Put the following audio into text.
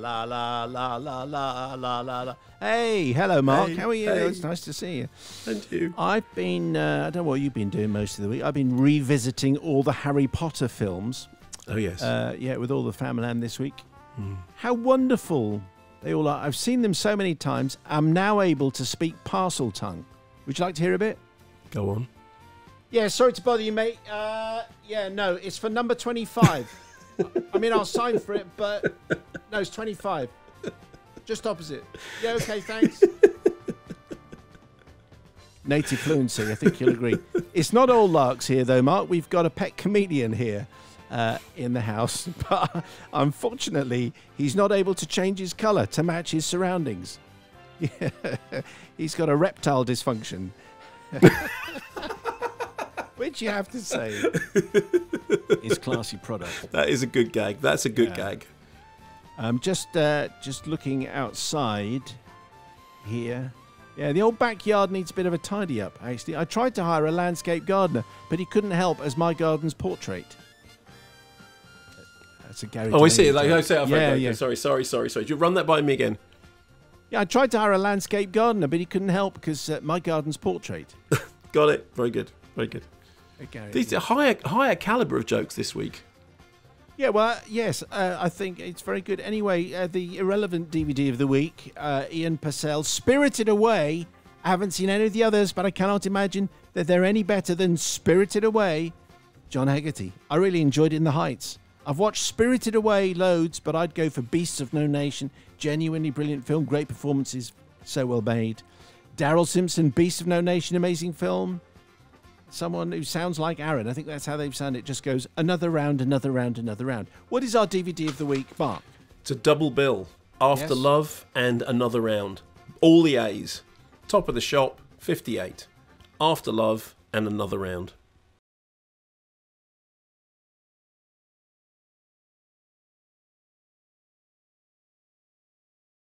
la la la la la la la la. Hey, hello, Mark. Hey, How are you? hey. It's nice to see you. And you. I've been, uh, I don't know what you've been doing most of the week. I've been revisiting all the Harry Potter films. Oh yes. Uh, yeah, with all the family and this week. How wonderful they all are. I've seen them so many times. I'm now able to speak Parseltongue. Would you like to hear a bit? Go on. Yeah, sorry to bother you, mate. Uh, yeah, no, it's for number 25. I mean, I'll sign for it, but no, it's 25. Just opposite. Yeah, okay, thanks. Native fluency, I think you'll agree. It's not all larks here, though, Mark. We've got a pet comedian here uh, in the house, but unfortunately, he's not able to change his colour to match his surroundings. Yeah. he's got a reptile dysfunction. Which you have to say is classy product. That is a good gag. That's a good Yeah. gag. Um, just uh, just looking outside here. Yeah, the old backyard needs a bit of a tidy up. Actually, I tried to hire a landscape gardener, but he couldn't help as my garden's portrait. That's a Gary. Oh, I see. Like. I say, I've yeah, okay, yeah. Sorry, sorry, sorry, sorry. Do you run that by me again? Yeah, I tried to hire a landscape gardener, but he couldn't help because uh, my garden's portrait. Got it. Very good. Very good. Gary. These are higher higher caliber of jokes this week. Yeah, well, yes, uh, I think it's very good. Anyway, uh, the irrelevant DVD of the week, uh, Ian Purcell, Spirited Away. I haven't seen any of the others, but I cannot imagine that they're any better than Spirited Away. John Hegarty. I really enjoyed in the Heights. I've watched Spirited Away loads, but I'd go for Beasts of No Nation. Genuinely brilliant film, great performances, so well made. Daryl Simpson, Beasts of No Nation, amazing film someone who sounds like Aaron. I think that's how they've sounded. It just goes another round, another round, another round. What is our DVD of the week, Mark? It's a double bill. After Yes. Love and Another Round. All the A's. Top of the shop, 58. After Love and Another Round.